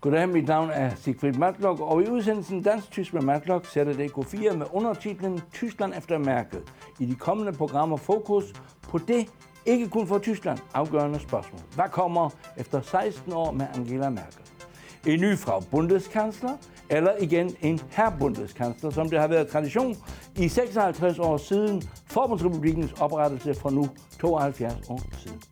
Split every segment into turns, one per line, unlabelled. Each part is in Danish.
Goddag, mit navn er Sigfrid Matlock, og i udsendelsen Dansk Tysk med Matlock sætter DK4 med undertitlen Tyskland efter mærket. I de kommende programmer fokus på det, ikke kun for Tyskland, afgørende spørgsmål. Hvad kommer efter 16 år med Angela Merkel? En ny fra Bundeskansler, eller igen en herrbundeskansler, som det har været tradition i 56 år siden Forbundsrepublikens oprettelse for nu 72 år siden.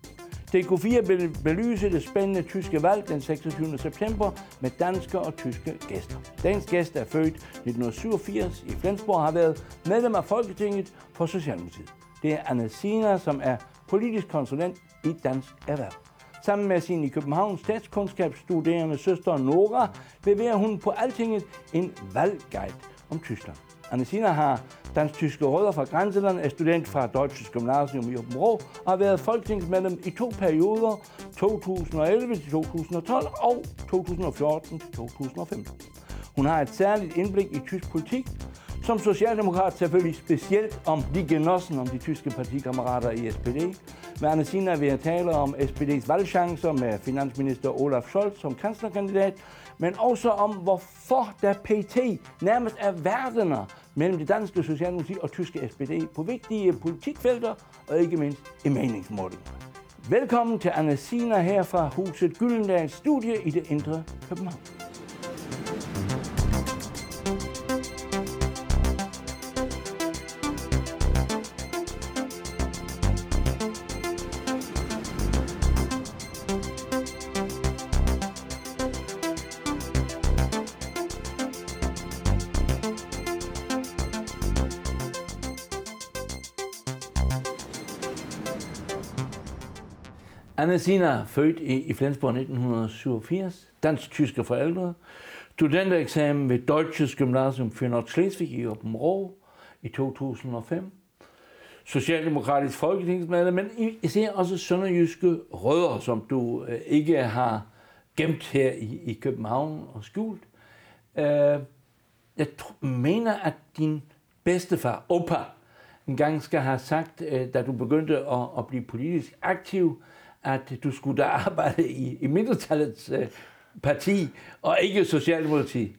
DK4 vil belyse det spændende tyske valg den 26. september med danske og tyske gæster. Dagens gæst er født 1987 i Flensborg og har været medlem af Folketinget for Socialdemokratiet. Det er Anne Sina, som er politisk konsulent i Dansk Erhverv. Sammen med sin i København statskundskabsstuderende søster Nora leverer hun på Altinget en valgguide om Tyskland. Annesina har dansk-tyske rødder fra grænseland, er student fra Deutsches Gymnasium i Åbenrå og har været folketingsmedlem i to perioder, 2011-2012 og 2014-2015. Hun har et særligt indblik i tysk politik, som socialdemokrat selvfølgelig specielt om de genossen, om de tyske partikammerater i SPD. Med Annesina vil jeg tale om SPD's valgchancer med finansminister Olaf Scholz som kanslerkandidat, men også om, hvorfor der pt. nærmest er verdener mellem det danske Socialdemokrati og tyske SPD på vigtige politikfelter og ikke mindst i meningsmålinger. Velkommen til Anne Sina her fra huset Gyldendals studie i det indre København. Anna Sina, født i, i Flensborg 1987, dansk-tyske forældre, studentereksamen ved Deutsches Gymnasium für Nordschleswig i Åben i 2005, socialdemokratisk folketingsmedlem, men især også sønderjyske rødder, som du øh, ikke har gemt her i, i København og skjult. Øh, jeg mener, at din bedstefar, Opa, en gang skal have sagt, øh, da du begyndte at, at blive politisk aktiv, at du skulle da arbejde i, i mindretallets øh, parti, og ikke Socialdemokrati.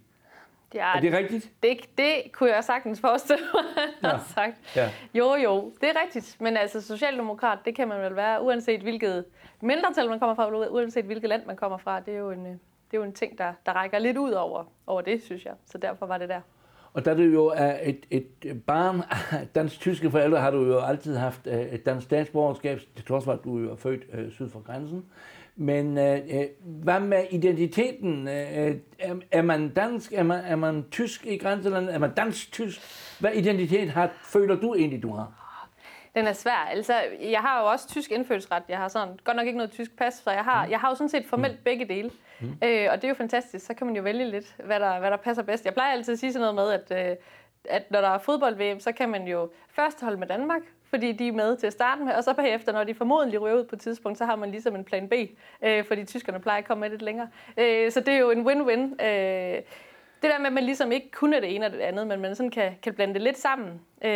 Ja, er det rigtigt?
Det, det kunne jeg sagtens forestille mig, ja. sagt. Ja. Jo, jo, det er rigtigt. Men altså, socialdemokrat, det kan man vel være, uanset hvilket mindretal man kommer fra, uanset hvilket land man kommer fra. Det er jo en, øh, det er jo en ting, der, der rækker lidt ud over, over det, synes jeg. Så derfor var det der.
Og da du jo er et, et barn af dansk-tyske forældre, har du jo altid haft øh, et dansk statsborgerskab, til trods for, at du er født øh, syd for grænsen. Men øh, øh hvad med identiteten? Øh, øh, er, er man dansk? Er man, er man tysk i grænselandet? Er man dansk-tysk? Hvad identitet har, føler du egentlig, du har?
Den er svær. Altså, jeg har jo også tysk indfødsret. Jeg har sådan, godt nok ikke noget tysk pas, så jeg har, mm. jeg har jo sådan set formelt mm. begge dele. Mm. Øh, og det er jo fantastisk. Så kan man jo vælge lidt, hvad der, hvad der passer bedst. Jeg plejer altid at sige sådan noget med, at, øh, at når der er fodbold-VM, så kan man jo først holde med Danmark, fordi de er med til at starte med, og så bagefter, når de formodentlig ryger ud på et tidspunkt, så har man ligesom en plan B, øh, fordi tyskerne plejer at komme med lidt længere. Øh, så det er jo en win-win. Øh, det der med, at man ligesom ikke kun er det ene og det andet, men man sådan kan, kan blande det lidt sammen, øh,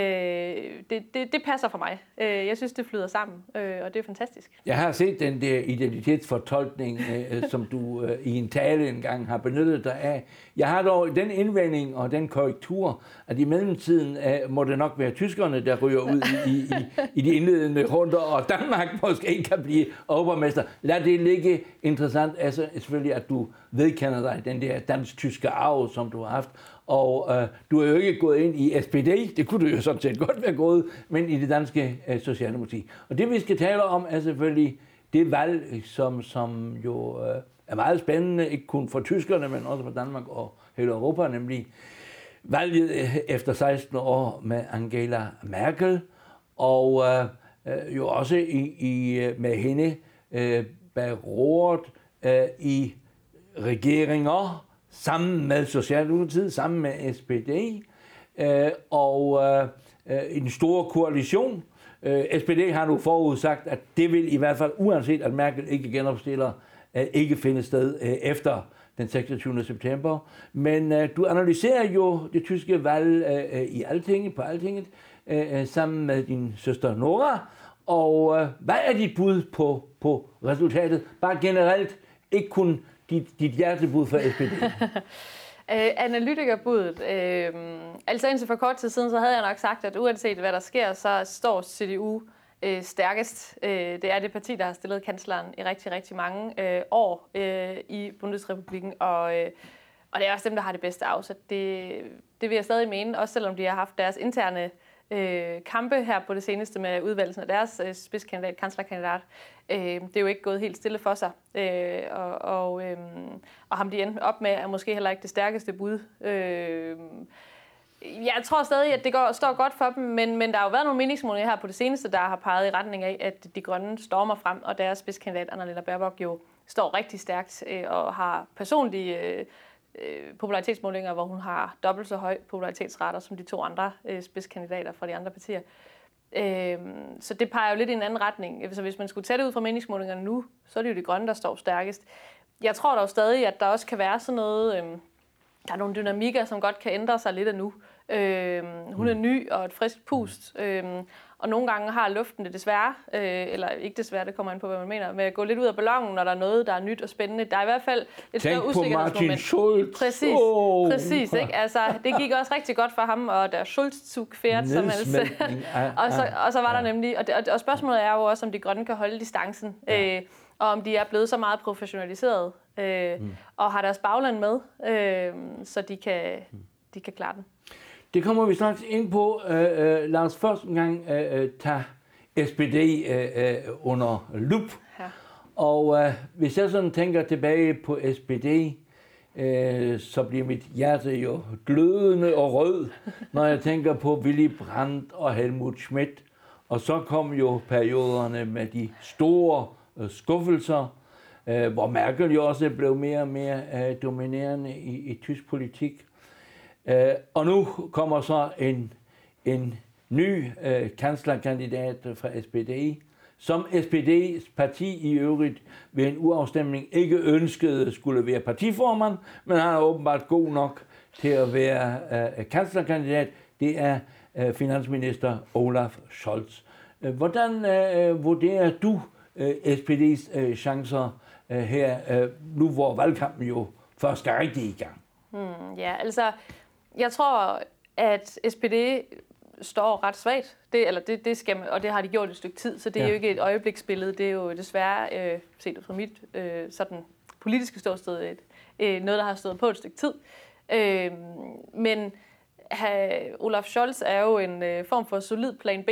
det, det, det passer for mig. Øh, jeg synes, det flyder sammen, øh, og det er fantastisk.
Jeg har set den der identitetsfortolkning, øh, øh, som du øh, i en tale engang har benyttet dig af. Jeg har dog den indvending og den korrektur, at i mellemtiden øh, må det nok være tyskerne, der ryger ud i, i, i, i de indledende runder, og Danmark måske ikke kan blive overmester. Lad det ligge interessant, altså selvfølgelig, at du vedkender dig den der dansk-tyske arv, som du har haft, og øh, du er jo ikke gået ind i SPD, det kunne du jo sådan set godt være gået, men i det danske øh, Socialdemokrati. Og det vi skal tale om er selvfølgelig det valg, som, som jo øh, er meget spændende, ikke kun for tyskerne, men også for Danmark og hele Europa, nemlig valget øh, efter 16 år med Angela Merkel, og øh, øh jo også i, i, øh, med hende øh, bag roret øh, i regeringer, sammen med Socialdemokratiet, sammen med SPD, øh, og øh, øh, en stor koalition. Øh, SPD har nu forudsagt, at det vil i hvert fald, uanset at Merkel ikke genopstiller, øh, ikke finde sted øh, efter den 26. september. Men øh, du analyserer jo det tyske valg øh, øh i Altinget, på Altinget, øh, øh, sammen med din søster Nora. Og øh, hvad er dit bud på, på resultatet? Bare generelt, ikke kun dit, dit hjertebud for SPD?
Øh, analytikerbuddet. Øh, altså indtil for kort tid siden, så havde jeg nok sagt, at uanset hvad der sker, så står CDU øh, stærkest. Øh, det er det parti, der har stillet kansleren i rigtig, rigtig mange øh, år øh, i Bundesrepublikken, og, øh, og det er også dem, der har det bedste afsæt. Det, det vil jeg stadig mene, også selvom de har haft deres interne øh, øh, kampe her på det seneste med udvalgelsen af deres øh, spidskandidat, kanslerkandidat. Øh, det er jo ikke gået helt stille for sig. Øh, og, og, øh, og ham de endte op med er måske heller ikke det stærkeste bud. Øh, jeg tror stadig, at det går, står godt for dem, men, men der har jo været nogle meningsmålinger her på det seneste, der har peget i retning af, at de grønne stormer frem, og deres spidskandidat, Annalena Baerbock, jo står rigtig stærkt øh, og har personlige øh, øh, popularitetsmålinger, hvor hun har dobbelt så høj popularitetsrater som de to andre øh, spidskandidater fra de andre partier. Øh, så det peger jo lidt i en anden retning. Så hvis man skulle tage det ud fra meningsmålingerne nu, så er det jo de grønne, der står stærkest. Jeg tror dog stadig, at der også kan være sådan noget... Øh, der er nogle dynamikker, som godt kan ændre sig lidt af nu. Øh, hun er ny og et frisk pust. Øh, og nogle gange har luften det desværre, øh, eller ikke desværre, det kommer an på, hvad man mener, med at gå lidt ud af ballonen, når der er noget, der er nyt og spændende. Der er i hvert fald et
større usikkerhedsmoment.
Præcis, oh. præcis. Ikke? Altså, det gik også rigtig godt for ham, og der Schulz tog fært, som man og, så, og så var der nemlig, og, det, og spørgsmålet er jo også, om de grønne kan holde distancen, ja. øh, og om de er blevet så meget professionaliseret, øh, mm. og har deres bagland med, øh, så de kan, de kan klare den.
Det kommer vi straks ind på. Uh, uh, lad os først en gang uh, tage SPD uh, uh, under lup. Ja. Og uh, hvis jeg sådan tænker tilbage på SPD, uh, så bliver mit hjerte jo glødende og rød, når jeg tænker på Willy Brandt og Helmut Schmidt. Og så kom jo perioderne med de store uh, skuffelser, uh, hvor Merkel jo også blev mere og mere uh, dominerende i, i tysk politik. Øh, og nu kommer så en, en ny øh, kanslerkandidat fra SPD, som SPD's parti i øvrigt ved en uafstemning ikke ønskede skulle være partiformand, men han er åbenbart god nok til at være øh, kanslerkandidat. Det er øh, finansminister Olaf Scholz. Øh, hvordan øh, vurderer du øh, SPD's øh, chancer øh, her, øh, nu hvor valgkampen jo først er rigtig i gang?
Hmm, ja, altså jeg tror, at SPD står ret svagt, det, eller det, det skal man, og det har de gjort et stykke tid, så det er ja. jo ikke et øjebliksbillede, det er jo desværre, øh, set fra mit øh, sådan politiske ståsted, et, øh, noget, der har stået på et stykke tid. Øh, men ha, Olaf Scholz er jo en øh, form for solid plan B,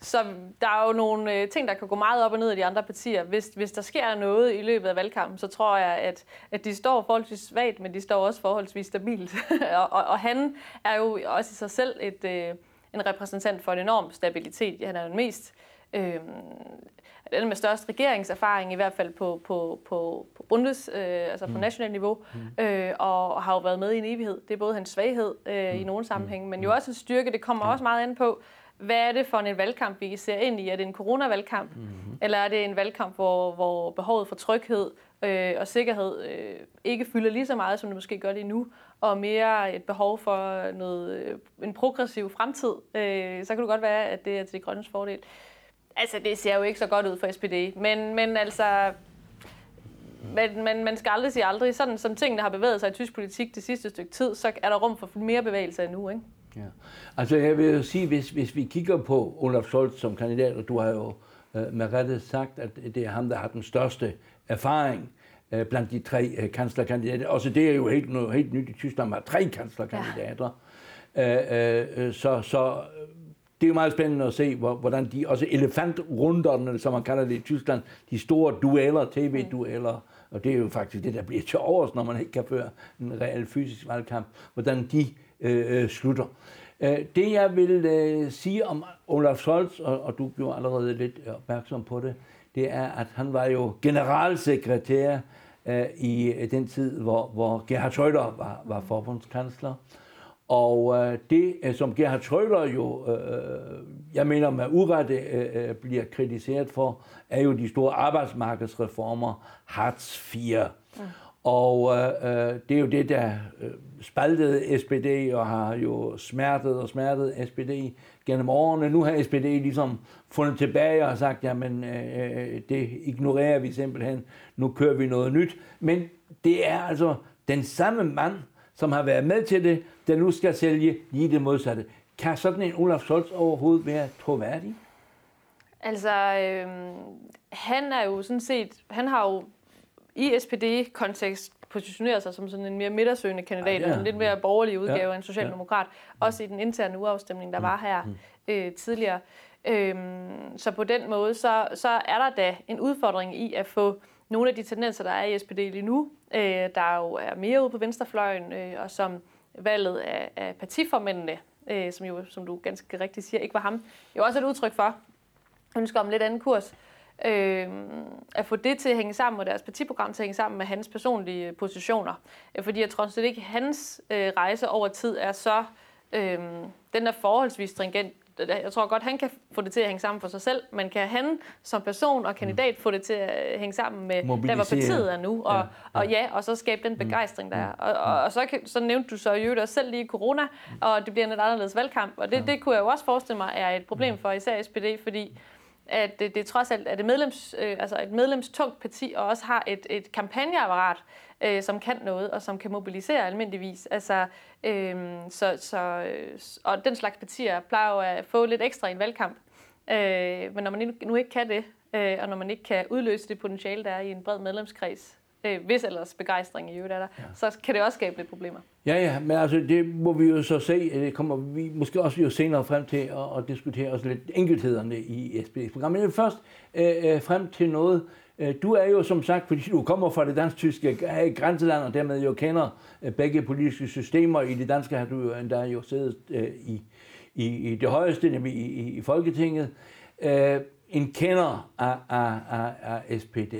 så der er jo nogle øh, ting, der kan gå meget op og ned i de andre partier. Hvis, hvis der sker noget i løbet af valgkampen, så tror jeg, at, at de står forholdsvis svagt, men de står også forholdsvis stabilt. og, og, og han er jo også i sig selv et, øh, en repræsentant for en enorm stabilitet. Han er den mest... Øh, den med størst regeringserfaring, i hvert fald på, på, på, på bundes, øh, altså på mm. nationalt niveau, mm. øh, og, har jo været med i en evighed. Det er både hans svaghed øh, mm. i nogle sammenhænge, men jo mm. også en styrke. Det kommer også meget an på, hvad er det for en valgkamp, vi ser ind i? Er det en coronavalgkamp, mm-hmm. eller er det en valgkamp, hvor, hvor behovet for tryghed øh, og sikkerhed øh, ikke fylder lige så meget, som det måske gør lige nu, og mere et behov for noget, øh, en progressiv fremtid, øh, så kan det godt være, at det er til de grønnes fordel. Altså, det ser jo ikke så godt ud for SPD, men, men altså, men, men man skal aldrig sige aldrig. Sådan som tingene har bevæget sig i tysk politik det sidste stykke tid, så er der rum for mere bevægelse endnu, ikke?
Ja. Altså jeg vil sige, hvis, hvis vi kigger på Olaf Scholz som kandidat, og du har jo øh, med rette sagt, at det er ham, der har den største erfaring øh, blandt de tre øh, kanslerkandidater. Også det er jo helt, noget, helt nyt i Tyskland, man har tre kanslerkandidater. Ja. Øh, øh, så, så det er jo meget spændende at se, hvordan de også elefantrunderne, som man kalder det i Tyskland, de store dueller, tv-dueller, og det er jo faktisk det, der bliver til overs, når man ikke kan føre en reel fysisk valgkamp, hvordan de øh, øh, slutter. Øh, det jeg vil øh, sige om Olaf Scholz, og, og du blev allerede lidt opmærksom på det, det er, at han var jo generalsekretær øh, i den tid, hvor, hvor Gerhard Schröder var, var forbundskansler. Og øh, det, øh, som Gerhard Schröder jo, øh, jeg mener med urette, øh, bliver kritiseret for, er jo de store arbejdsmarkedsreformer, Hartz IV. Mm. Og øh, øh, det er jo det, der øh, spaltet SPD og har jo smertet og smertet SPD gennem årene. Nu har SPD ligesom fundet tilbage og sagt, jamen øh, øh, det ignorerer vi simpelthen. Nu kører vi noget nyt. Men det er altså den samme mand, som har været med til det, der nu skal sælge lige det modsatte. Kan sådan en Olaf Scholz overhovedet være troværdig?
Altså, øh, han er jo sådan set, han har jo i SPD-kontekst positioneret sig som sådan en mere midtersøgende kandidat, ja, ja. en lidt mere borgerlig udgave ja, end socialdemokrat, ja. også i den interne uafstemning, der mm. var her mm. øh, tidligere. Øhm, så på den måde, så, så er der da en udfordring i at få nogle af de tendenser, der er i SPD lige nu, øh, der jo er mere ude på venstrefløjen, øh, og som valget af, af partiformændene, øh, som jo, som du ganske rigtigt siger, ikke var ham, jo også et udtryk for, ønsker om lidt anden kurs, øh, at få det til at hænge sammen, og deres partiprogram til at hænge sammen med hans personlige positioner. Øh, fordi jeg tror slet ikke, at hans øh, rejse over tid er så... Øh, den er forholdsvis stringent jeg tror godt, han kan få det til at hænge sammen for sig selv, men kan han som person og kandidat få det til at hænge sammen med, der hvor partiet er nu, og ja, ja. og ja, og så skabe den mm. begejstring, der er. Og, og, og så, kan, så nævnte du så jo også selv lige corona, og det bliver en lidt anderledes valgkamp, og det, det kunne jeg jo også forestille mig er et problem mm. for især SPD, fordi at det, det trods alt er det medlems, øh, altså et medlemstungt parti, og også har et, et kampagneapparat, øh, som kan noget, og som kan mobilisere almindeligvis. Altså, øh, så, så, øh, og den slags partier plejer jo at få lidt ekstra i en valgkamp. Øh, men når man nu ikke kan det, øh, og når man ikke kan udløse det potentiale, der er i en bred medlemskreds, øh, hvis ellers begejstring i øvrigt er der, ja. så kan det også skabe lidt problemer.
Ja, ja, men altså det må vi jo så se. Det kommer vi måske også jo senere frem til at, at diskutere også lidt enkelthederne i SPD's program. Men først øh, øh, frem til noget. Øh, du er jo som sagt, fordi du kommer fra det dansk-tyske grænseland, og dermed jo kender øh, begge politiske systemer. I det danske har du jo endda jo siddet øh, i, i, i det højeste, nemlig i, i, i Folketinget. Øh, en kender af, af, af, af SPD.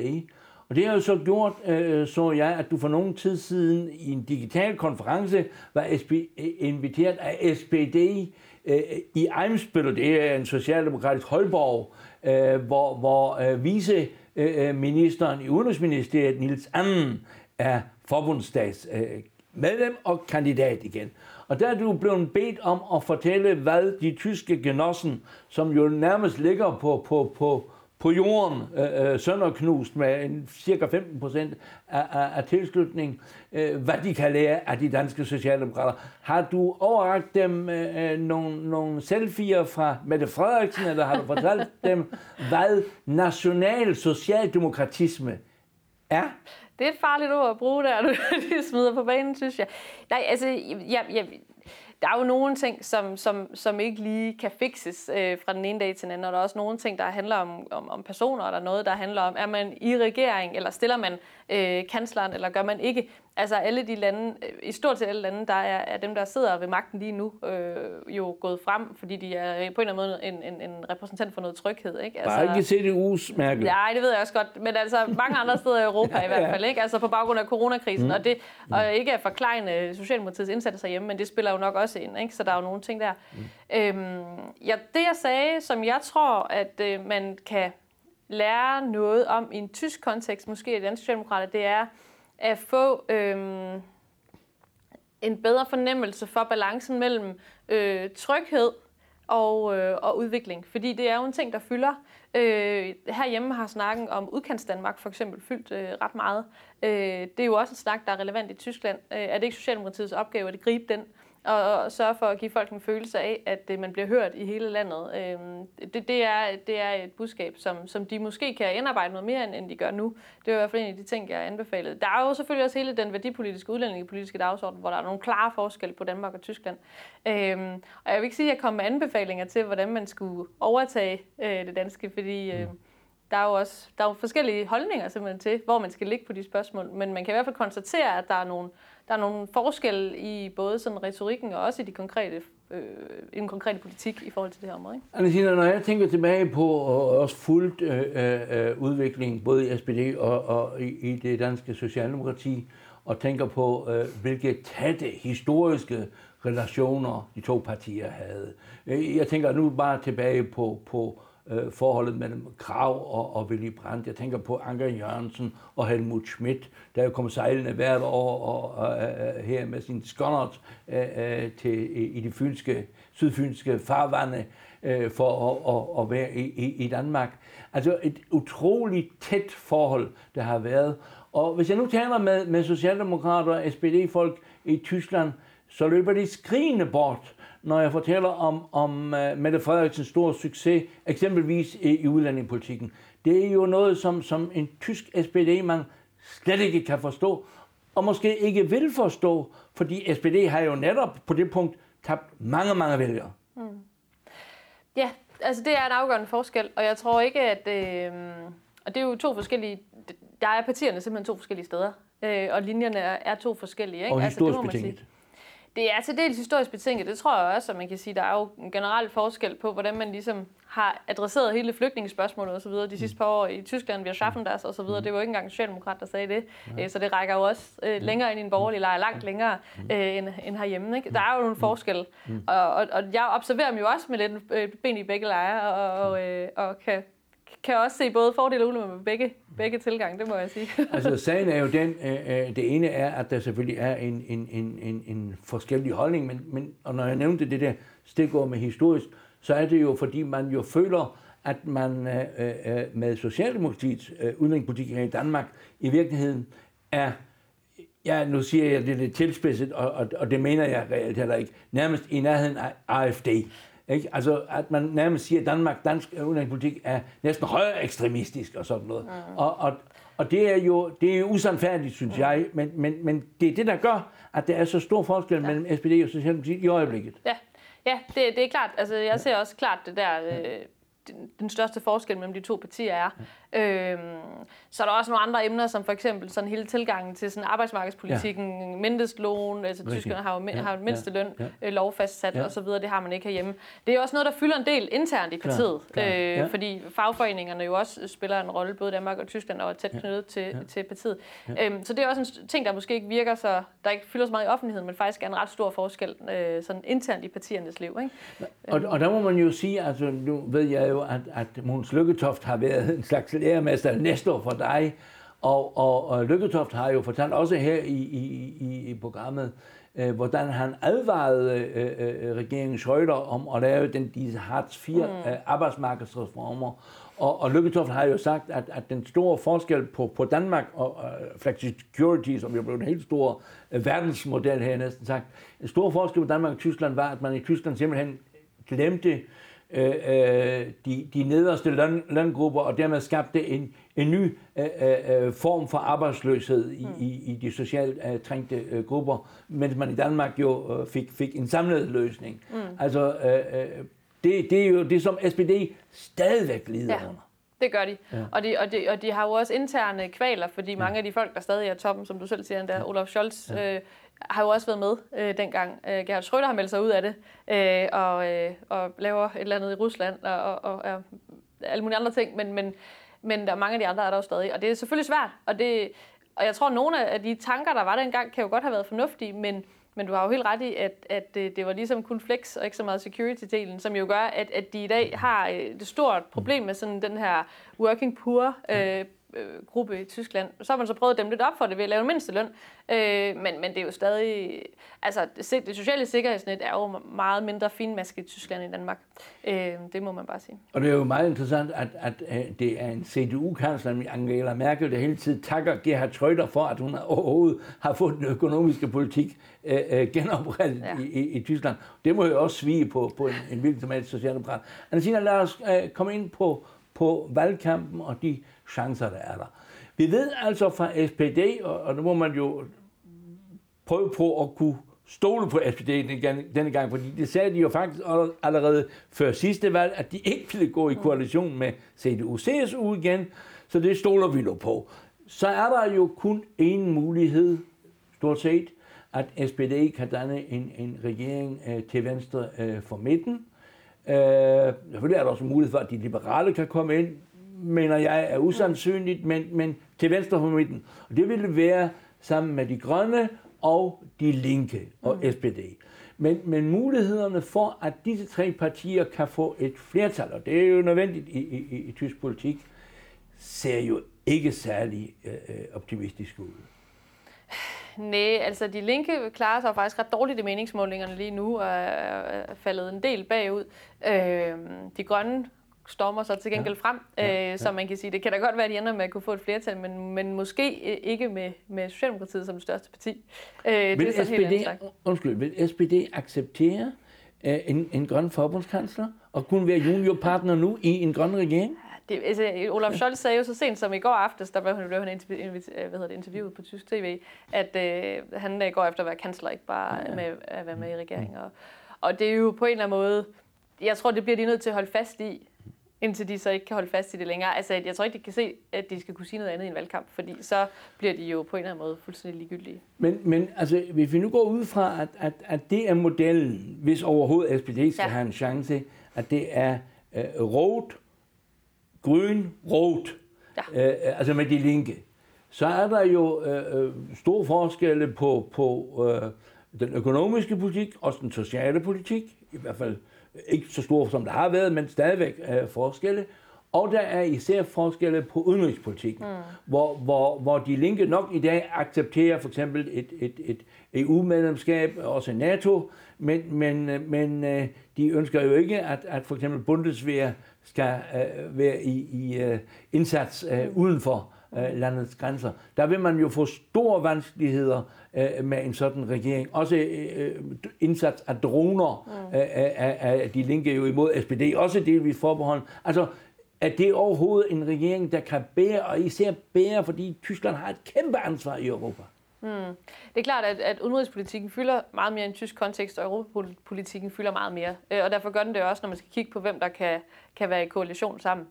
Og det har jo så gjort, øh, så jeg, at du for nogen tid siden i en digital konference var SP, øh, inviteret af SPD øh, i Eimsbøl, det er en socialdemokratisk holdborg, øh, hvor, hvor øh, viceministeren øh, øh, i Udenrigsministeriet, Nils Anden, er forbundsdags øh, medlem og kandidat igen. Og der er du blevet bedt om at fortælle, hvad de tyske genossen, som jo nærmest ligger på, på, på, på jorden øh, øh, sønderknust med en cirka 15 procent af, af, af tilslutning, øh, hvad de kan lære af de danske socialdemokrater. Har du overragt dem øh, øh nogle, nogle selfies fra Mette Frederiksen, eller har du fortalt dem, hvad national socialdemokratisme er?
Det er et farligt ord at bruge der, du lige smider på banen, synes jeg. Nej, altså, jeg, jeg, der er jo nogle ting, som, som, som ikke lige kan fixes øh, fra den ene dag til den anden, og der er også nogle ting, der handler om, om, om personer, og der er noget, der handler om, er man i regering, eller stiller man øh, kansleren, eller gør man ikke. Altså alle de lande, øh, i stort set alle lande, der er, er dem, der sidder ved magten lige nu, øh, jo gået frem, fordi de er på en eller anden måde en, en, en repræsentant for noget tryghed. Ikke?
Altså, Bare ikke CDU's mærke.
Nej, det ved jeg også godt, men altså mange andre steder i Europa ja, i hvert fald, ikke? altså på baggrund af coronakrisen, mm. og, det, og ikke at forklejne Socialdemokratiets indsats herhjemme, men det spiller jo nok også ind, ikke? så der er jo nogle ting der. Mm. Øhm, ja, det jeg sagde, som jeg tror, at øh, man kan lære noget om i en tysk kontekst, måske i dansk socialdemokrater, det er at få øhm, en bedre fornemmelse for balancen mellem øh, tryghed og, øh, og udvikling. Fordi det er jo en ting, der fylder. Øh, herhjemme har snakken om udkants Danmark for eksempel fyldt øh, ret meget. Øh, det er jo også en snak, der er relevant i Tyskland. Øh, er det ikke Socialdemokratiets opgave at gribe den? Og, og sørge for at give folk en følelse af, at øh, man bliver hørt i hele landet. Øh, det, det, er, det er et budskab, som, som de måske kan indarbejde noget mere, end, end de gør nu. Det er i hvert fald en af de ting, jeg anbefalede. Der er jo selvfølgelig også hele den værdipolitiske, udlændingepolitiske dagsorden, hvor der er nogle klare forskelle på Danmark og Tyskland. Øh, og jeg vil ikke sige, at jeg kommer med anbefalinger til, hvordan man skulle overtage øh, det danske, fordi... Øh, mm der er jo også der er jo forskellige holdninger simpelthen til, hvor man skal ligge på de spørgsmål, men man kan i hvert fald konstatere, at der er nogle, der er nogle forskelle i både sådan retorikken og også i de konkrete øh, i den konkrete politik i forhold til det her område. Ikke?
Anna når jeg tænker tilbage på og også fuldt øh, øh, øh, udviklingen både i SPD og, og i, i det danske socialdemokrati, og tænker på, øh, hvilke tætte historiske relationer de to partier havde. Øh, jeg tænker nu bare tilbage på, på øh, forholdet mellem Krav og, og Willy Brandt. Jeg tænker på Anker Jørgensen og Helmut Schmidt, der jo kom sejlende hvert år og, og, og, øh, øh, her med sin skonnert øh, til, i, de fynske, sydfynske farvande for at, at, at være i, i, i Danmark. Altså et utroligt tæt forhold, der har været. Og hvis jeg nu taler med, med socialdemokrater og SPD-folk i Tyskland, så løber de skrigende bort, når jeg fortæller om, om uh, Mette Frederiksens store succes, eksempelvis i, i udlændingepolitikken. Det er jo noget, som, som en tysk SPD-mand slet ikke kan forstå, og måske ikke vil forstå, fordi SPD har jo netop på det punkt tabt mange, mange vælgere. Mm.
Ja, altså det er en afgørende forskel, og jeg tror ikke, at... Øh, og det er jo to forskellige... Der er partierne simpelthen to forskellige steder, øh, og linjerne er, er to forskellige. Ikke?
Og altså, historisk altså, betinget.
Det er til dels historisk betinget, det tror jeg også, at man kan sige, der er jo en generel forskel på, hvordan man ligesom har adresseret hele flygtningespørgsmålet og så videre de sidste par år i Tyskland, vi har schaffen der og så videre. Det var ikke engang Socialdemokrat, der sagde det. Ja. Så det rækker jo også øh, længere ind i en borgerlig lejr, langt længere øh, end, end herhjemme. Ikke? Der er jo nogle forskel. Og, og, og jeg observerer dem jo også med lidt øh, ben i begge lejre, og, og, øh, og kan, kan også se både fordele og ulemper med begge, begge tilgange, det må jeg sige.
altså sagen er jo den, øh, øh, det ene er, at der selvfølgelig er en, en, en, en, en forskellig holdning, men, men, og når jeg nævnte det der stikord med historisk, så er det jo, fordi man jo føler, at man øh, øh, øh med Socialdemokratiets øh, udlændingepolitik i Danmark i virkeligheden er, ja, nu siger jeg det lidt tilspidset, og, og, og det mener jeg reelt heller ikke, nærmest i nærheden af AFD. Ikke? Altså, at man nærmest siger, at Danmark, dansk udenrigspolitik er næsten højere ekstremistisk og sådan noget. Mm. Og, og, og det er jo det er jo usandfærdigt, synes mm. jeg, men, men, men det er det, der gør, at der er så stor forskel ja. mellem SPD og Socialdemokratiet i øjeblikket.
Ja, ja det, det er klart. Altså, jeg ser også klart det der... Øh, den største forskel mellem de to partier er. Øhm, så er der også nogle andre emner, som for eksempel sådan hele tilgangen til sådan arbejdsmarkedspolitikken, ja. mindestlån, altså Rigtig. tyskerne har jo, ja. har jo mindsteløn ja. ja. Øh, lovfastsat ja. osv., det har man ikke herhjemme. Det er også noget, der fylder en del internt i partiet, klar, klar. Øh, ja. fordi fagforeningerne jo også spiller en rolle, både Danmark og Tyskland, og er tæt knyttet ja. til, ja. til partiet. Ja. Øhm, så det er også en ting, der måske ikke virker så, der ikke fylder så meget i offentligheden, men faktisk er en ret stor forskel øh, sådan internt i partiernes liv. Ikke?
Og, og der må man jo sige, altså nu ved jeg jo, at, at Måns Lykketoft har været en slags lærermester næste år for dig, og, og, og Lykketoft har jo fortalt også her i, i, i, i programmet, øh, hvordan han advarede øh, øh, regeringen Schröder om at lave den, disse Hartz 4 mm. øh, arbejdsmarkedsreformer. Og, og Lykketoft har jo sagt, at, at den store forskel på, på Danmark og uh, Flexicurity, som jo blev en helt stor uh, verdensmodel her næsten sagt, en stor forskel på Danmark og Tyskland var, at man i Tyskland simpelthen glemte øh, øh, de, de nederste løn, løngrupper, og dermed skabte en, en ny øh, øh, form for arbejdsløshed i, mm. i, i de socialt øh, trængte øh, grupper, mens man i Danmark jo øh, fik, fik en samlet løsning. Mm. Altså, øh, øh, det, det er jo det, som SPD stadigvæk lider ja. under.
Det gør de. Ja. Og, de, og, de. og de har jo også interne kvaler, fordi mange ja. af de folk, der stadig er toppen, som du selv siger, der Olaf Scholz, ja. øh, har jo også været med øh, dengang. Øh, Gerhard Schröder har meldt sig ud af det, øh, og, øh, og laver et eller andet i Rusland, og, og, og og alle mulige andre ting, men, men, men der er mange af de andre, er der jo stadig. Og det er selvfølgelig svært, og, det, og jeg tror, at nogle af de tanker, der var dengang, kan jo godt have været fornuftige, men, men du har jo helt ret i, at, at det, det var ligesom kun flex og ikke så meget security-delen, som jo gør, at, at de i dag har øh, det stort problem med sådan den her working poor øh, øh, gruppe i Tyskland. Så har man så prøvet at dem lidt op for det ved at lave en mindsteløn. Øh, men, men det er jo stadig... Altså, det, det sociale sikkerhedsnet er jo meget mindre finmasket i Tyskland end i Danmark. Øh, det må man bare sige.
Og det er jo meget interessant, at, at, at det er en CDU-kansler, Angela Merkel, der hele tiden takker Gerhard Schröder for, at hun overhovedet har fået den økonomiske politik øh, øh genoprettet ja. i, i, i Tyskland. Det må jo også svige på, på en, en hvilken som helst socialdemokrat. Anna lad os øh, komme ind på, på valgkampen og de chancer, der er der. Vi ved altså fra SPD, og, og nu må man jo prøve på at kunne stole på SPD denne gang, fordi det sagde de jo faktisk allerede før sidste valg, at de ikke ville gå i koalition med CDU-CSU igen, så det stoler vi nu på. Så er der jo kun én mulighed, stort set, at SPD kan danne en, en regering øh, til venstre øh, for midten. Øh, selvfølgelig er der også mulighed for, at de liberale kan komme ind, mener jeg er usandsynligt, men, men til venstre for midten. Og det ville være sammen med de grønne og de linke og mm. SPD. Men, men mulighederne for, at disse tre partier kan få et flertal, og det er jo nødvendigt i, i, i tysk politik, ser jo ikke særlig øh, øh optimistisk ud.
Nej, altså de linke klarer sig faktisk ret dårligt i meningsmålingerne lige nu, og er faldet en del bagud. Øh, de grønne stormer så til gengæld ja. frem. Ja. Øh, så man kan sige, det kan da godt være, at de ender med at kunne få et flertal, men, men måske ikke med, med Socialdemokratiet som det største parti.
Øh, vil, det er SPD, helt undskyld, vil SPD acceptere øh, en, en grøn forbundskansler og kunne være juniorpartner nu i en grøn regering?
Det, altså, Olaf Scholz sagde jo så sent som i går aftes, der blev han, blev han interview, hvad hedder det, interviewet på tysk tv, at øh, han øh, går efter at være kansler, ikke bare ja. med at være med i regeringen. Og, og det er jo på en eller anden måde, jeg tror, det bliver de nødt til at holde fast i, indtil de så ikke kan holde fast i det længere. Altså, jeg tror ikke, de kan se, at de skal kunne sige noget andet i en valgkamp, fordi så bliver de jo på en eller anden måde fuldstændig ligegyldige.
Men, men altså, hvis vi nu går ud fra, at, at, at det er modellen, hvis overhovedet SPD skal ja. have en chance, at det er øh, rot, grøn, rot, ja. øh, altså med de linke, så er der jo øh, øh store forskelle på, på øh, den økonomiske politik og den sociale politik, i hvert fald ikke så store som der har været, men stadigvæk øh, forskelle. Og der er især forskelle på udenrigspolitikken, mm. hvor, hvor, hvor de linke nok i dag accepterer for eksempel et, et, et EU-medlemskab, også NATO, men, men, men øh, de ønsker jo ikke, at, at for eksempel Bundeswehr skal uh, være i, i uh, indsats uh, uden uh, landets grænser. Der vil man jo få store vanskeligheder uh, med en sådan regering. Også uh, indsats af droner, mm. uh, uh, de linker jo imod SPD, også delvis forbehold. Altså, er det overhovedet en regering, der kan bære, og især bære, fordi Tyskland har et kæmpe ansvar i Europa?
Hmm. Det er klart, at, at udenrigspolitikken fylder meget mere i en tysk kontekst, og europapolitikken fylder meget mere. Øh, og derfor gør den det også, når man skal kigge på, hvem der kan, kan være i koalition sammen.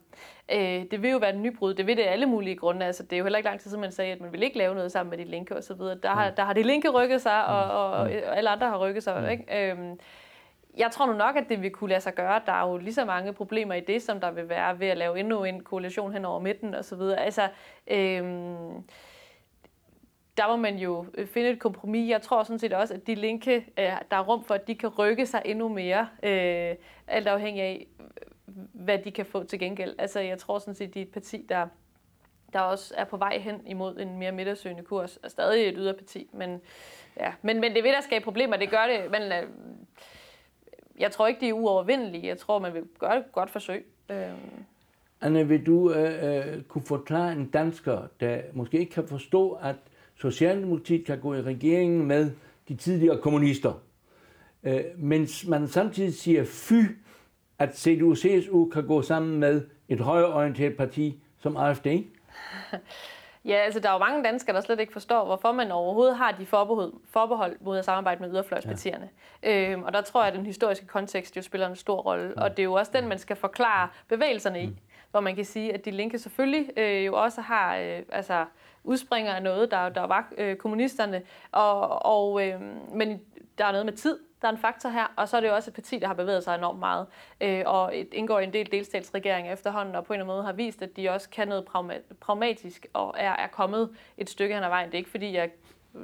Øh, det vil jo være en nybrud. Det vil det alle mulige grunde. Altså, det er jo heller ikke lang tid siden, man sagde, at man vil ikke lave noget sammen med de linke osv. Der har, der har de linke rykket sig, og, og, og alle andre har rykket sig. Ikke? Øhm, jeg tror nu nok, at det vil kunne lade sig gøre. Der er jo lige så mange problemer i det, som der vil være ved at lave endnu en koalition hen over midten osv. Altså, øhm, der må man jo øh, finde et kompromis. Jeg tror sådan set også, at de linke, øh, der er rum for, at de kan rykke sig endnu mere, øh, alt afhængig af, øh, hvad de kan få til gengæld. Altså, jeg tror sådan set, at de er et parti, der, der også er på vej hen imod en mere midtersøgende kurs, og stadig et yderparti, men, ja. men, men det vil der skabe problemer, det gør det, men jeg tror ikke, det er uovervindelige. Jeg tror, man vil gøre et godt forsøg. Øh.
Anne, vil du øh, kunne forklare en dansker, der måske ikke kan forstå, at Socialdemokratiet kan gå i regeringen med de tidligere kommunister, øh, mens man samtidig siger fy, at CDU-CSU kan gå sammen med et højreorienteret parti som AFD?
Ja, altså der er jo mange danskere, der slet ikke forstår, hvorfor man overhovedet har de forbehold, forbehold mod at samarbejde med yderfløjspartierne. Ja. Øhm, og der tror jeg, at den historiske kontekst jo spiller en stor rolle, ja. og det er jo også den, man skal forklare bevægelserne i. Mm. Hvor man kan sige, at de linke selvfølgelig øh, jo også har, øh, altså udspringer af noget, der, der var øh, kommunisterne, og, og, øh, men der er noget med tid, der er en faktor her, og så er det jo også et parti, der har bevæget sig enormt meget, øh, og et, indgår i en del delstatsregeringer efterhånden, og på en eller anden måde har vist, at de også kan noget pragmatisk, og er, er kommet et stykke hen ad vejen. Det er ikke fordi, jeg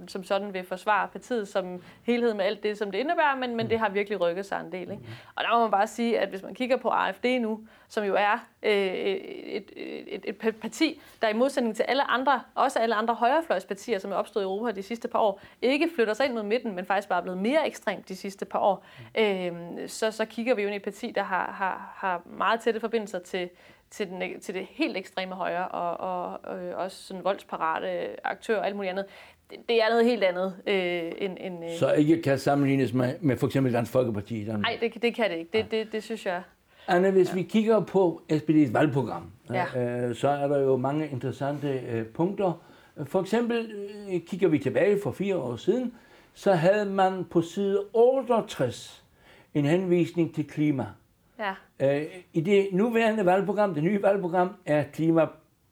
som sådan vil forsvare partiet som helhed med alt det, som det indebærer, men, men det har virkelig rykket sig en del. Ikke? Og der må man bare sige, at hvis man kigger på AFD nu, som jo er øh, et, et, et parti, der i modsætning til alle andre, også alle andre højrefløjspartier, som er opstået i Europa de sidste par år, ikke flytter sig ind mod midten, men faktisk bare er blevet mere ekstremt de sidste par år, øh, så, så kigger vi jo ind i et parti, der har, har, har meget tætte forbindelser til, til, den, til det helt ekstreme højre, og, og, øh, også sådan voldsparate aktører og alt muligt andet det, det er noget helt andet øh, end... end
øh... Så ikke kan sammenlignes med, med for eksempel Dansk Folkeparti?
Nej, det, det kan det ikke. Det, det, det synes jeg...
Anna, hvis ja. vi kigger på SPD's valgprogram, ja. øh, så er der jo mange interessante øh, punkter. For eksempel øh, kigger vi tilbage for fire år siden, så havde man på side 68 en henvisning til klima. Ja. Øh, I det nuværende valgprogram, det nye valgprogram, er klima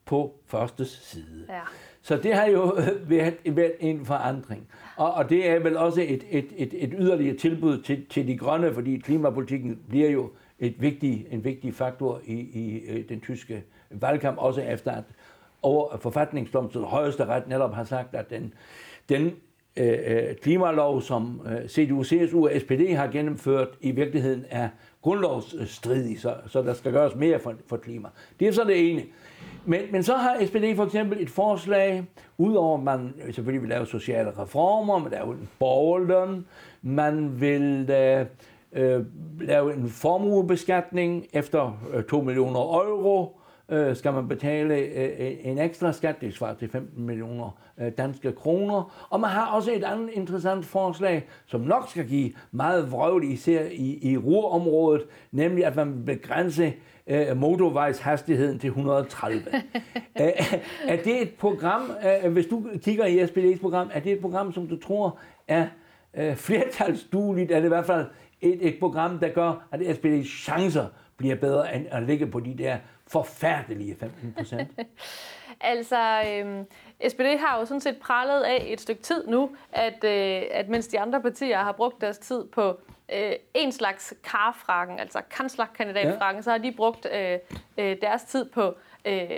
på første side. Ja. Så det har jo været, været en forandring. Og, og det er vel også et, et, et, et yderligere tilbud til, til de grønne, fordi klimapolitikken bliver jo et vigtig, en vigtig faktor i, i øh, den tyske valgkamp, også efter at over forfatningsdomstolen højeste ret netop har sagt, at den, den øh, øh klimalov, som øh, CDU, CSU og SPD har gennemført, i virkeligheden er grundlovsstridig, så, så der skal gøres mere for, for klima. Det er så det ene. Men, men så har SPD for eksempel et forslag, udover at man selvfølgelig vil lave sociale reformer, men der en borgerløn, man vil uh, øh, lave en formuebeskatning efter øh, 2 millioner euro, øh, skal man betale øh, en ekstra skat, det svarer til 15 millioner øh, danske kroner. Og man har også et andet interessant forslag, som nok skal give meget vrøvl, især i, i Ruhrområdet, nemlig at man begrænse øh, motorvejshastigheden til 130. er, er det et program, øh, hvis du kigger i SPD's program, er det et program, som du tror er øh, flertalsdueligt, er det i hvert fald et, et program, der gør, at SPD's chancer bliver bedre end at ligge på de der forfærdelige 15 procent?
altså, øh, SPD har jo sådan set prallet af et stykke tid nu, at, øh, at mens de andre partier har brugt deres tid på øh, en slags karfrakken, altså kanslerkandidatfrakken, ja. så har de brugt øh, øh, deres tid på øh,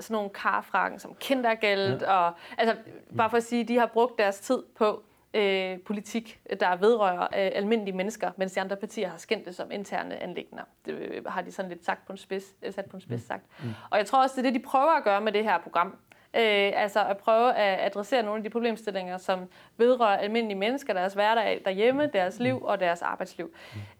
sådan nogle karfrakken som kindergæld, ja. og altså bare for at sige, de har brugt deres tid på øh, politik, der vedrører øh, almindelige mennesker, mens de andre partier har skændt det som interne anlægner. Det øh, har de sådan lidt sagt på en spids, sat på en spids sagt. Mm. Og jeg tror også, det er det, de prøver at gøre med det her program. Øh, altså at prøve at adressere nogle af de problemstillinger, som vedrører almindelige mennesker, deres hverdag derhjemme, deres liv og deres arbejdsliv.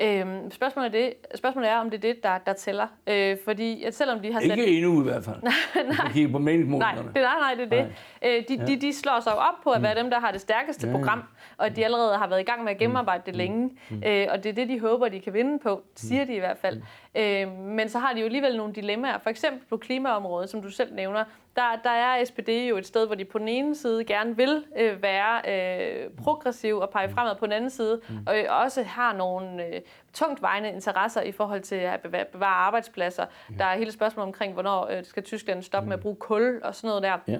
Mm. Øh, spørgsmålet, er det, spørgsmålet er, om det er det, der, der tæller. Øh, fordi at selvom de har
sat... Ikke endnu i hvert fald.
nej, nej.
på
nej, det, nej, nej, det er det. Øh, de, ja. de, de slår sig op på at være mm. dem, der har det stærkeste ja. program, og at de allerede har været i gang med at gennemarbejde det mm. længe. Mm. Øh, og det er det, de håber, de kan vinde på, siger de i hvert fald. Øh, men så har de jo alligevel nogle dilemmaer. For eksempel på klimaområdet, som du selv nævner, der, der er SPD jo et sted, hvor de på den ene side gerne vil øh, være øh, progressiv og pege fremad, på den anden side mm. og øh, også har nogle øh, tungt vejende interesser i forhold til at bevare arbejdspladser. Ja. Der er hele spørgsmålet omkring, hvornår øh, skal Tyskland stoppe mm. med at bruge kul og sådan noget der. Ja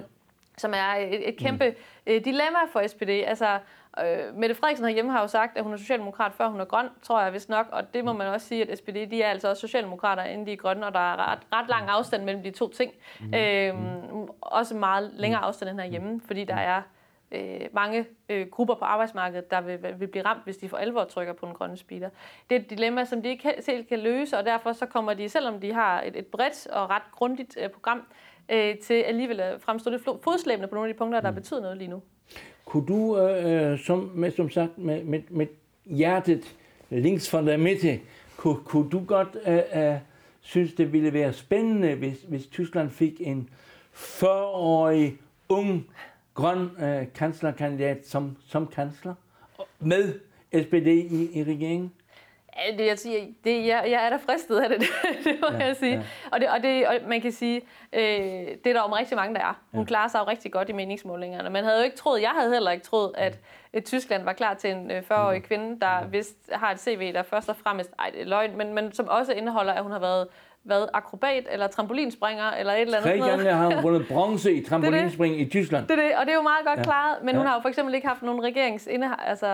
som er et, et kæmpe mm. dilemma for SPD. Altså, øh, Mette Frederiksen herhjemme har jo sagt, at hun er socialdemokrat, før hun er grøn, tror jeg vist nok, og det må man også sige, at SPD de er altså også socialdemokrater, inden de er grønne, og der er ret, ret lang afstand mellem de to ting. Mm. Øh, også meget længere afstand end herhjemme, fordi der er øh, mange øh, grupper på arbejdsmarkedet, der vil, vil blive ramt, hvis de for alvor trykker på den grønne speeder. Det er et dilemma, som de ikke selv kan løse, og derfor så kommer de, selvom de har et, et bredt og ret grundigt øh, program, øh, til alligevel at fremstå lidt fodslæbende på nogle af de punkter, der mm. betyder noget lige nu.
Kunne du, øh, øh, som, med, som sagt, med, med, med hjertet links fra der midte, kunne, kunne du godt øh, øh, synes, det ville være spændende, hvis, hvis Tyskland fik en 40-årig, ung, grøn øh, kanslerkandidat som, som kansler med SPD i, i regeringen?
Det, jeg, siger, det, jeg, jeg er da fristet af det, det må ja, jeg sige. Ja. Og, det, og, det, og man kan sige, øh, det er der jo rigtig mange, der er. Hun ja. klarer sig jo rigtig godt i meningsmålingerne. Man havde jo ikke troet, jeg havde heller ikke troet, at at Tyskland var klar til en 40-årig øh, kvinde, der vist har et CV, der først og fremmest, ej det er løgn, men, men som også indeholder, at hun har været været akrobat eller trampolinspringer eller et eller andet.
Tre gange har hun vundet bronze i trampolinspring i Tyskland.
Det er det, og det er jo meget godt ja. klaret, men ja. hun har jo for eksempel ikke haft nogen regerings altså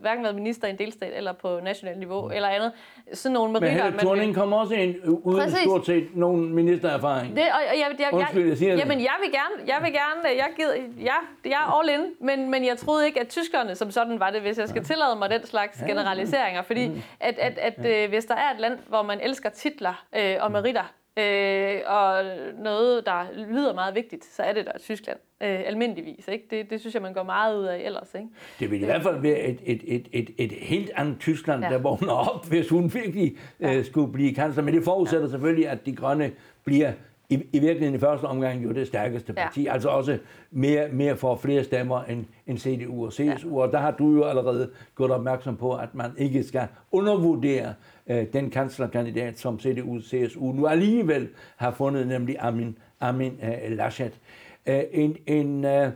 hverken været minister i en delstat eller på nationalt niveau mm. eller andet. Sådan nogle
meritter. Men Helle Thorning kom også ind uden Præcis. stort set nogen ministererfaring.
Det, og, og jeg, jeg, Undskyld, jeg siger jamen, jeg vil gerne, jeg vil gerne, jeg, gider, ja, jeg er all in, men, men jeg troede ikke, at tyskerne som sådan var det, hvis jeg skal tillade mig den slags generaliseringer, fordi mm. at, at, at, at øh, hvis der er et land, hvor man elsker titler, øh, og meritter, øh, og noget, der lyder meget vigtigt, så er det der Tyskland, øh, almindeligvis. Ikke? Det, det synes jeg, man går meget ud af ellers. Ikke?
Det vil i hvert fald være et, et, et, et, et helt andet Tyskland, ja. der vågner op, hvis hun virkelig øh, skulle blive kansler. Men det forudsætter ja. selvfølgelig, at de grønne bliver i, i virkeligheden i første omgang jo det stærkeste parti. Ja. Altså også mere, mere for flere stemmer end, end CDU og CSU. Ja. Og der har du jo allerede gjort opmærksom på, at man ikke skal undervurdere øh, den kanslerkandidat, som CDU og CSU nu alligevel har fundet, nemlig Amin, Amin øh, Laschet. Øh, en en øh,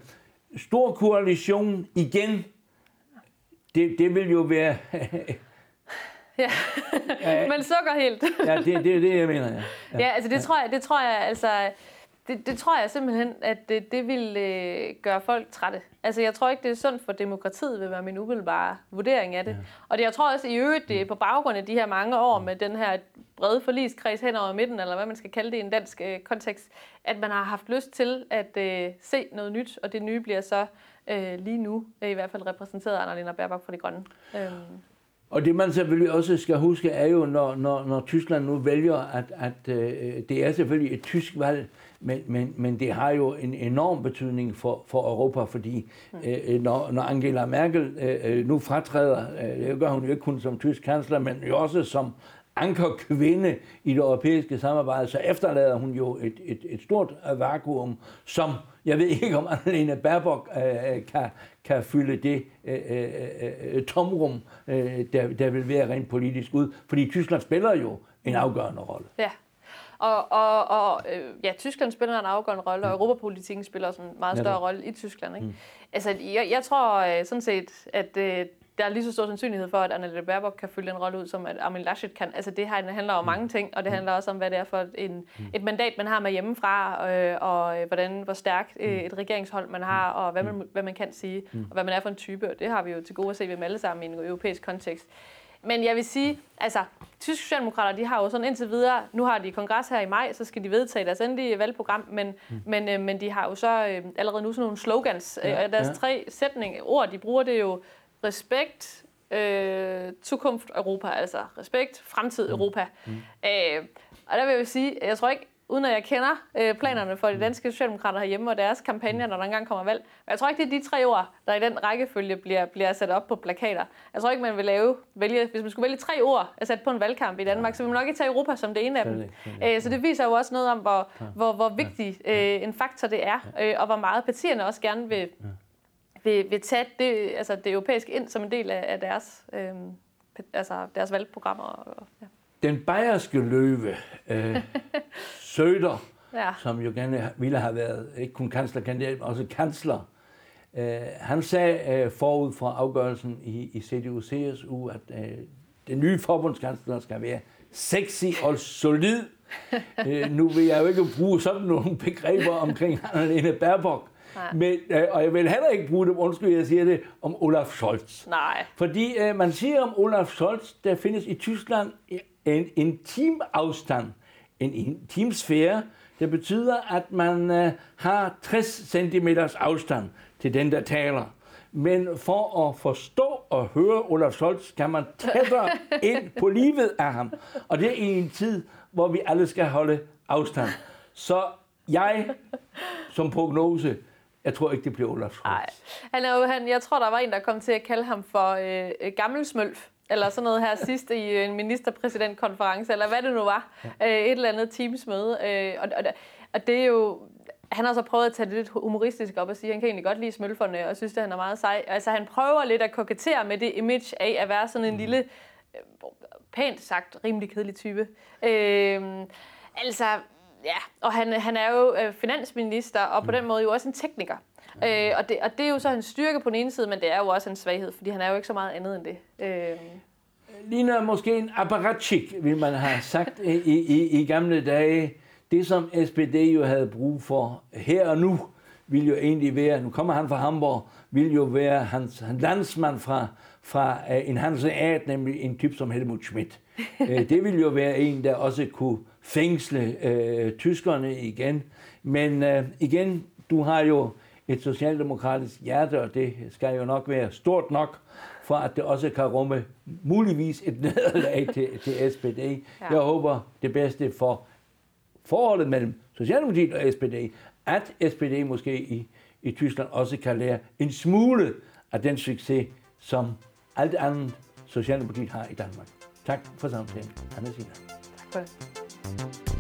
stor koalition igen, det, det vil jo være
Ja, man sukker helt.
ja, det er det, det, jeg mener. Ja,
ja. ja altså det tror jeg, det tror jeg, altså, det, det tror jeg simpelthen, at det, det vil øh, gøre folk trætte. Altså jeg tror ikke, det er sundt for demokratiet, vil være min umiddelbare vurdering af det. Ja. Og det, jeg tror også i øvrigt, det er på baggrund af de her mange år med den her brede forliskreds hen over midten, eller hvad man skal kalde det i en dansk øh, kontekst, at man har haft lyst til at øh, se noget nyt, og det nye bliver så øh, lige nu øh, i hvert fald repræsenteret af Anna-Lena Baerbock fra De Grønne. Øh.
Og det man selvfølgelig også skal huske, er jo, når, når, når Tyskland nu vælger, at, at øh, det er selvfølgelig et tysk valg, men, men, men det har jo en enorm betydning for, for Europa, fordi mm. øh, når, når Angela Merkel øh, nu fratræder, øh, det gør hun jo ikke kun som tysk kansler, men jo også som ankerkvinde i det europæiske samarbejde, så efterlader hun jo et, et, et stort vakuum, som jeg ved ikke, om Annalena Baerbock øh, kan, kan fylde det øh, øh, øh, tomrum, øh, der, der vil være rent politisk ud. Fordi Tyskland spiller jo en afgørende rolle.
Ja. Og, og, og øh, ja, Tyskland spiller en afgørende rolle, og mm. europapolitikken spiller også en meget større rolle i Tyskland. Ikke? Mm. Altså, jeg, jeg tror øh, sådan set, at øh, der er lige så stor sandsynlighed for, at Annalena Baerbock kan fylde en rolle ud, som at Armin Laschet kan. Altså det her handler om mm. mange ting, og det mm. handler også om, hvad det er for en, mm. et mandat, man har med hjemmefra, øh, og øh, hvordan, hvor stærkt øh, et regeringshold man har, og hvad man, hvad man kan sige, og hvad man er for en type. Og det har vi jo til gode at se ved dem alle sammen i en europæisk kontekst. Men jeg vil sige, altså, tyske socialdemokrater, de har jo sådan indtil videre, nu har de kongres her i maj, så skal de vedtage deres endelige valgprogram, men, mm. men, øh, men de har jo så øh, allerede nu sådan nogle slogans, ja, og deres ja. tre sætninger, ord, de bruger, det er jo respekt, øh, Zukunft Europa, altså respekt, fremtid mm. Europa. Mm. Øh, og der vil jeg sige, jeg tror ikke, uden at jeg kender øh, planerne for de mm. danske socialdemokrater herhjemme og deres kampagner, når der engang kommer valg. Men jeg tror ikke, det er de tre ord, der i den rækkefølge bliver, bliver sat op på plakater. Jeg tror ikke, man vil lave, vælge, hvis man skulle vælge tre ord at sætte på en valgkamp i Danmark, så vil man nok ikke tage Europa som det ene af dem. Øh, så det viser jo også noget om, hvor, hvor, hvor vigtig øh, en faktor det er, øh, og hvor meget partierne også gerne vil vil, vil tage det, altså det europæiske ind som en del af, af deres, øh, altså deres valgprogrammer. Og, ja.
Den bayerske løve, øh, Søder, ja. som jo gerne ville have været ikke kun kanslerkandidat, men også kansler, øh, han sagde øh, forud for afgørelsen i, i CDU-CSU, at øh, den nye forbundskansler skal være sexy og solid. øh, nu vil jeg jo ikke bruge sådan nogle begreber omkring Annalena Baerbock, men, øh, og jeg vil heller ikke bruge dem, undskyld, jeg siger det, om Olaf Scholz.
Nej.
Fordi øh, man siger om Olaf Scholz, der findes i Tyskland en intim afstand, en intim sfære, det betyder, at man øh, har 60 cm afstand til den, der taler. Men for at forstå og høre Olaf Scholz, kan man tættere ind på livet af ham. Og det er i en tid, hvor vi alle skal holde afstand. Så jeg, som prognose, jeg tror ikke, det bliver Olaf Scholz. Nej.
Han er jo, han, jeg tror, der var en, der kom til at kalde ham for øh, øh gammelsmølf eller sådan noget her sidst i en ministerpræsidentkonference, eller hvad det nu var, ja. øh, et eller andet teamsmøde. Øh, og, og, og det er jo, han har så prøvet at tage det lidt humoristisk op og sige, at han kan egentlig godt lide smølferne, og synes, at han er meget sej. Altså han prøver lidt at kokettere med det image af at være sådan en mm. lille, øh, pænt sagt, rimelig kedelig type. Øh, altså, Ja, og han, han er jo øh, finansminister, og på mm. den måde jo også en tekniker. Øh, og, det, og det er jo så en styrke på den ene side, men det er jo også en svaghed, fordi han er jo ikke så meget andet end det. Øh.
Ligner måske en apparatchik, vil man have sagt i, i, i gamle dage. Det, som SPD jo havde brug for her og nu, vil jo egentlig være, nu kommer han fra Hamburg, vil jo være hans, hans landsmand fra, fra uh, en hanseat, nemlig en type som Helmut Schmidt. uh, det vil jo være en, der også kunne fængsle uh, tyskerne igen. Men uh, igen, du har jo et socialdemokratisk hjerte, og det skal jo nok være stort nok, for at det også kan rumme muligvis et nederlag til, til SPD. Ja. Jeg håber det bedste for forholdet mellem Socialdemokratiet og SPD, at SPD måske i, i Tyskland også kan lære en smule af den succes, som alt andet Socialdemokratiet har i Danmark. Tak for samtalen, Anna Sina.
Tak for det.